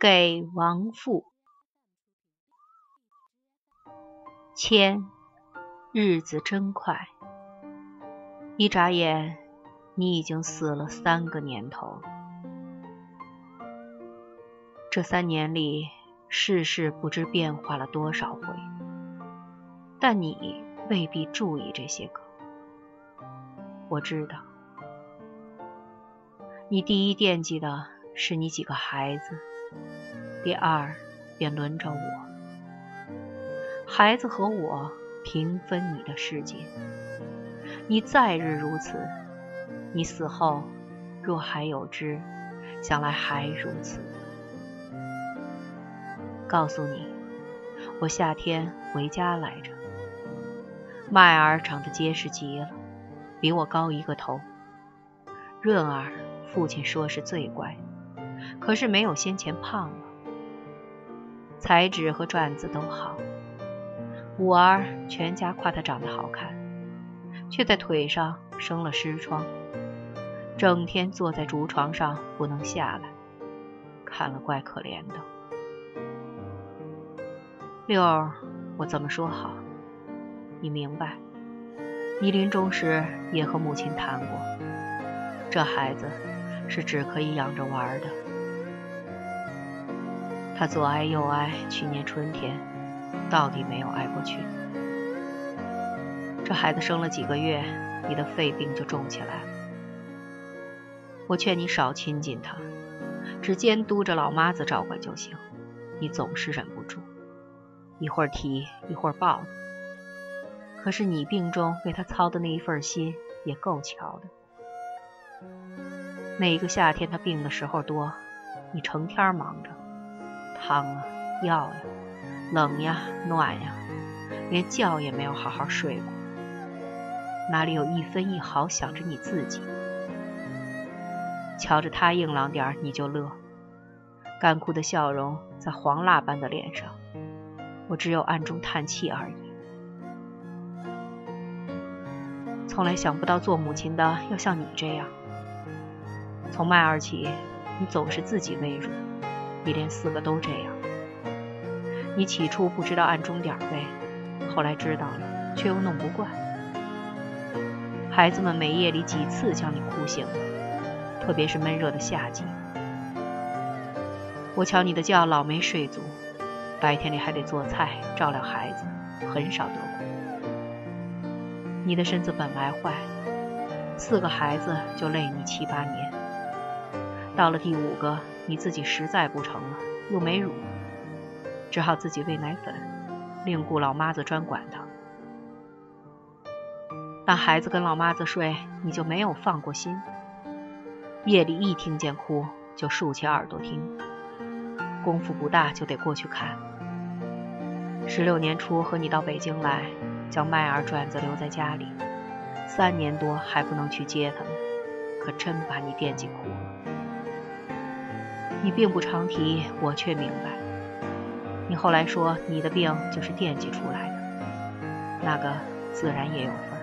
给王父。千，日子真快，一眨眼，你已经死了三个年头。这三年里，世事不知变化了多少回，但你未必注意这些个。我知道，你第一惦记的是你几个孩子，第二便轮着我。孩子和我平分你的世界，你在日如此，你死后若还有知，想来还如此。告诉你，我夏天回家来着，麦儿长得结实极了，比我高一个头。润儿，父亲说是最乖，可是没有先前胖了。彩纸和篆子都好。五儿全家夸她长得好看，却在腿上生了湿疮，整天坐在竹床上不能下来，看了怪可怜的。六儿，我怎么说好？你明白？你临终时也和母亲谈过，这孩子是只可以养着玩的。他左挨右挨，去年春天。到底没有挨过去。这孩子生了几个月，你的肺病就重起来了。我劝你少亲近他，只监督着老妈子照管就行。你总是忍不住，一会儿提，一会儿抱。可是你病中为他操的那一份心也够瞧的。那一个夏天他病的时候多，你成天忙着，汤啊，药呀。冷呀，暖呀，连觉也没有好好睡过，哪里有一分一毫想着你自己？瞧着他硬朗点儿你就乐，干枯的笑容在黄蜡般的脸上，我只有暗中叹气而已。从来想不到做母亲的要像你这样，从麦儿起，你总是自己喂乳，你连四个都这样。你起初不知道暗中点背，后来知道了，却又弄不惯。孩子们每夜里几次将你哭醒，特别是闷热的夏季。我瞧你的觉老没睡足，白天里还得做菜照料孩子，很少得空。你的身子本来坏，四个孩子就累你七八年，到了第五个，你自己实在不成了，又没乳。只好自己喂奶粉，另雇老妈子专管他。当孩子跟老妈子睡，你就没有放过心。夜里一听见哭，就竖起耳朵听。功夫不大，就得过去看。十六年初和你到北京来，将麦儿转子留在家里，三年多还不能去接他们，可真把你惦记哭了。你并不常提，我却明白。你后来说你的病就是惦记出来的，那个自然也有份，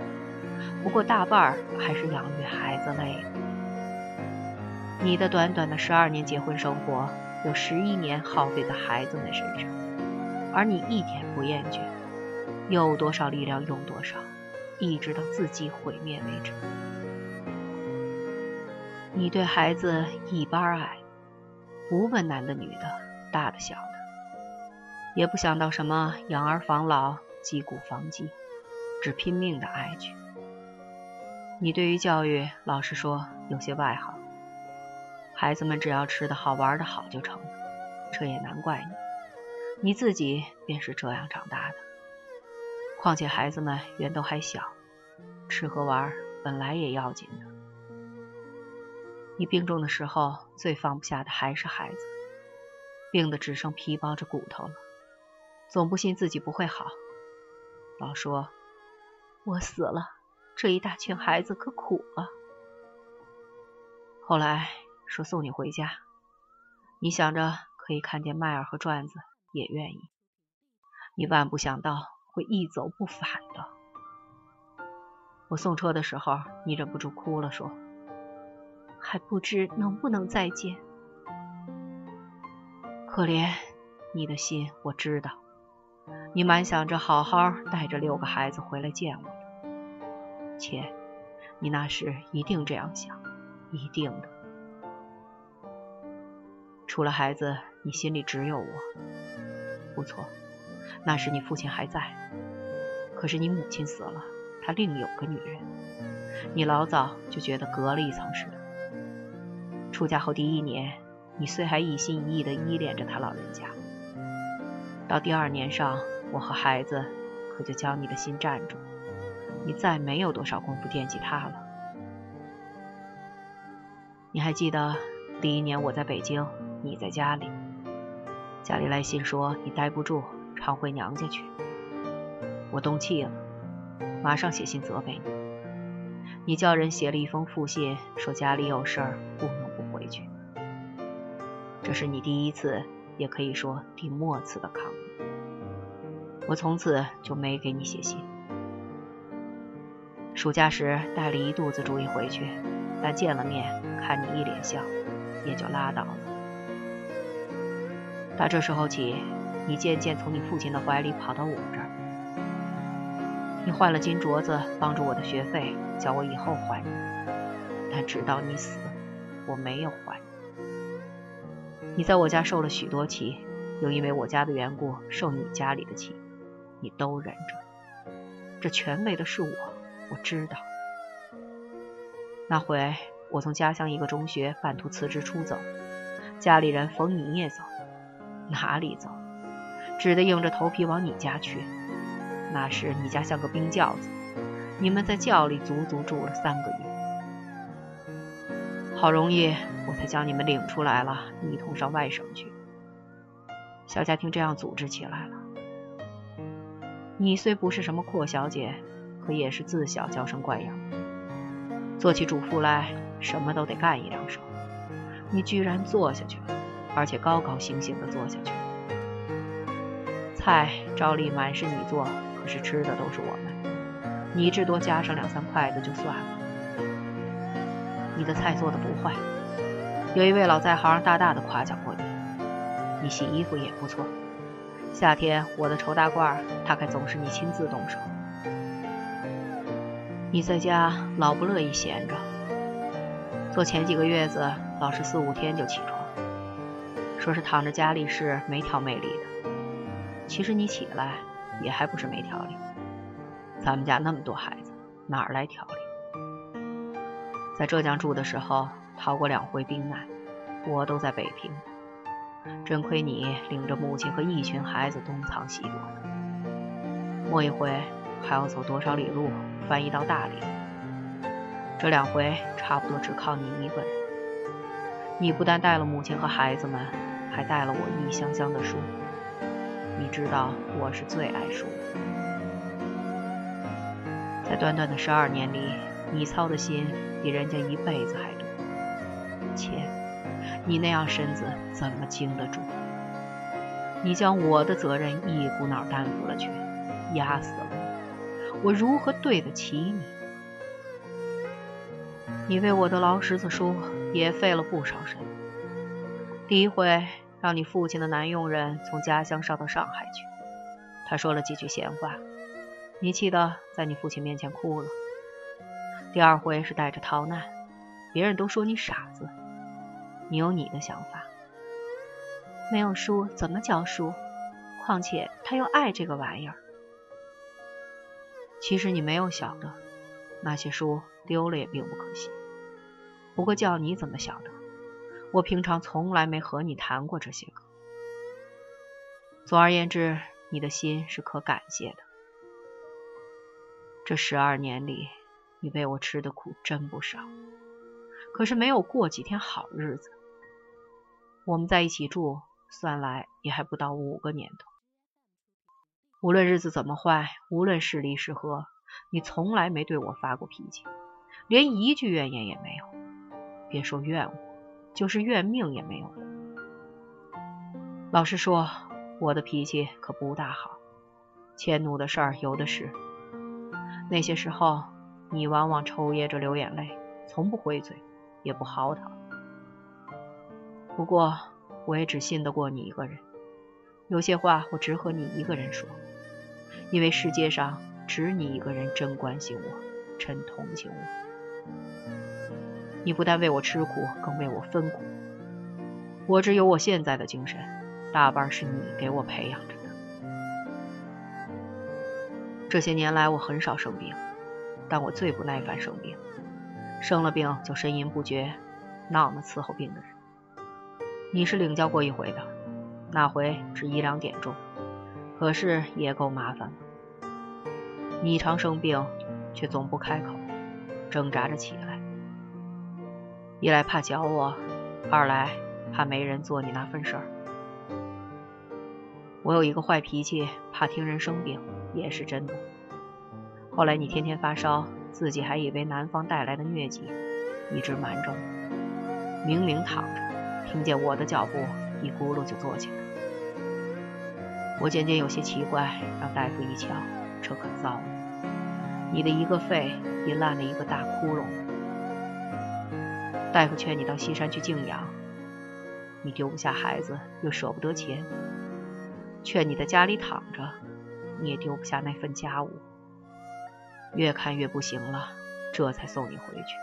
不过大半儿还是养育孩子累了。你的短短的十二年结婚生活，有十一年耗费在孩子们身上，而你一点不厌倦，有多少力量用多少，一直到自己毁灭为止。你对孩子一般爱，不问男的女的，大的小的。也不想到什么养儿防老、积谷防饥，只拼命的爱去。你对于教育，老实说有些外行。孩子们只要吃得好、玩得好就成了，这也难怪你。你自己便是这样长大的。况且孩子们原都还小，吃喝玩本来也要紧的。你病重的时候，最放不下的还是孩子，病得只剩皮包着骨头了。总不信自己不会好，老说我死了，这一大群孩子可苦了。后来说送你回家，你想着可以看见麦儿和转子，也愿意。你万不想到会一走不返的。我送车的时候，你忍不住哭了，说还不知能不能再见。可怜你的心，我知道，你满想着好好带着六个孩子回来见我的，切，你那时一定这样想，一定的。除了孩子，你心里只有我。不错，那时你父亲还在，可是你母亲死了，她另有个女人，你老早就觉得隔了一层似的。出嫁后第一年。你虽还一心一意地依恋着他老人家，到第二年上，我和孩子可就将你的心占住，你再没有多少功夫惦记他了。你还记得第一年我在北京，你在家里，家里来信说你待不住，常回娘家去。我动气了，马上写信责备你。你叫人写了一封复信，说家里有事儿，不能。这是你第一次，也可以说第末次的抗议。我从此就没给你写信。暑假时带了一肚子主意回去，但见了面，看你一脸笑，也就拉倒了。打这时候起，你渐渐从你父亲的怀里跑到我这儿。你换了金镯子，帮助我的学费，叫我以后还你。但直到你死，我没有。你在我家受了许多气，又因为我家的缘故受你家里的气，你都忍着。这全为的是我，我知道。那回我从家乡一个中学半途辞职出走，家里人逢你也走，哪里走？只得硬着头皮往你家去。那时你家像个冰窖子，你们在窖里足足住了三个月。好容易我才将你们领出来了，一同上外省去。小家庭这样组织起来了。你虽不是什么阔小姐，可也是自小娇生惯养，做起主妇来什么都得干一两手。你居然做下去了，而且高高兴兴地做下去。菜照例满是你做，可是吃的都是我们。你至多加上两三筷子就算了。你的菜做的不坏，有一位老在行大大的夸奖过你。你洗衣服也不错，夏天我的绸大褂大概总是你亲自动手。你在家老不乐意闲着，做前几个月子老是四五天就起床，说是躺着家里事没条没理的。其实你起来也还不是没条理，咱们家那么多孩子，哪儿来条理？在浙江住的时候，逃过两回兵难，我都在北平。真亏你领着母亲和一群孩子东藏西躲的。末一回还要走多少里路，翻译到大理。这两回差不多只靠你一个人。你不但带了母亲和孩子们，还带了我一箱箱的书。你知道我是最爱书的。在短短的十二年里。你操的心比人家一辈子还多，切，你那样身子怎么经得住？你将我的责任一股脑担负了去，压死了你，我如何对得起你？你为我的老十子叔也费了不少神。第一回让你父亲的男佣人从家乡捎到上海去，他说了几句闲话，你气得在你父亲面前哭了。第二回是带着逃难，别人都说你傻子，你有你的想法。没有书怎么教书？况且他又爱这个玩意儿。其实你没有晓得，那些书丢了也并不可惜。不过叫你怎么晓得？我平常从来没和你谈过这些个。总而言之，你的心是可感谢的。这十二年里。你为我吃的苦真不少，可是没有过几天好日子。我们在一起住，算来也还不到五个年头。无论日子怎么坏，无论是离是合，你从来没对我发过脾气，连一句怨言也没有。别说怨我，就是怨命也没有过。老实说，我的脾气可不大好，迁怒的事儿有的是。那些时候。你往往抽噎着流眼泪，从不回嘴，也不嚎啕。不过我也只信得过你一个人。有些话我只和你一个人说，因为世界上只你一个人真关心我，真同情我。你不但为我吃苦，更为我分苦。我只有我现在的精神，大半是你给我培养着的。这些年来，我很少生病，但我最不耐烦生病。生了病就呻吟不绝，闹么伺候病的人。你是领教过一回的，那回只一两点钟，可是也够麻烦了。你常生病，却总不开口，挣扎着起来。一来怕搅我，二来怕没人做你那份事儿。我有一个坏脾气，怕听人生病，也是真的。后来你天天发烧。自己还以为南方带来的疟疾，一直瞒着我。明明躺着，听见我的脚步，一咕噜就坐起来。我渐渐有些奇怪，让大夫一瞧，这可糟了，你的一个肺也烂了一个大窟窿。大夫劝你到西山去静养，你丢不下孩子，又舍不得钱，劝你在家里躺着，你也丢不下那份家务。越看越不行了，这才送你回去。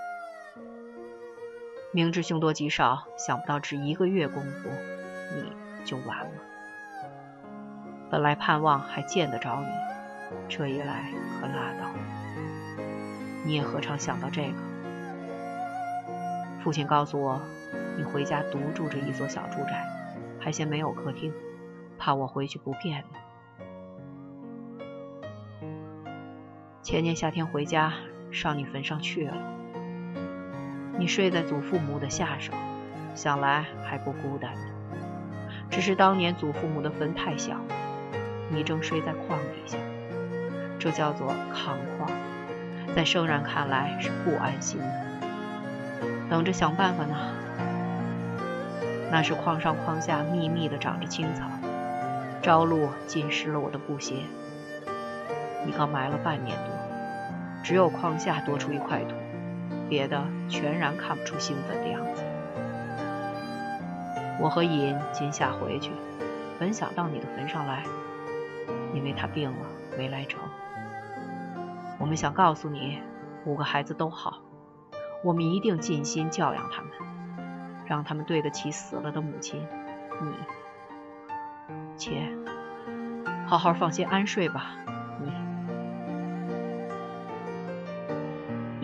明知凶多吉少，想不到只一个月功夫，你就完了。本来盼望还见得着你，这一来可拉倒。你也何尝想到这个？父亲告诉我，你回家独住着一所小住宅，还嫌没有客厅，怕我回去不便呢。前年夏天回家，上你坟上去了。你睡在祖父母的下手，想来还不孤单。只是当年祖父母的坟太小，你正睡在矿底下，这叫做扛矿，在生人看来是不安心的，等着想办法呢。那是矿上矿下密密的长着青草，朝露浸湿了我的布鞋。你刚埋了半年多。只有框下多出一块土，别的全然看不出兴奋的样子。我和尹今夏回去，本想到你的坟上来，因为他病了没来成。我们想告诉你，五个孩子都好，我们一定尽心教养他们，让他们对得起死了的母亲。你，且好好放心安睡吧。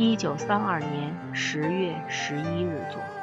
一九三二年十月十一日作。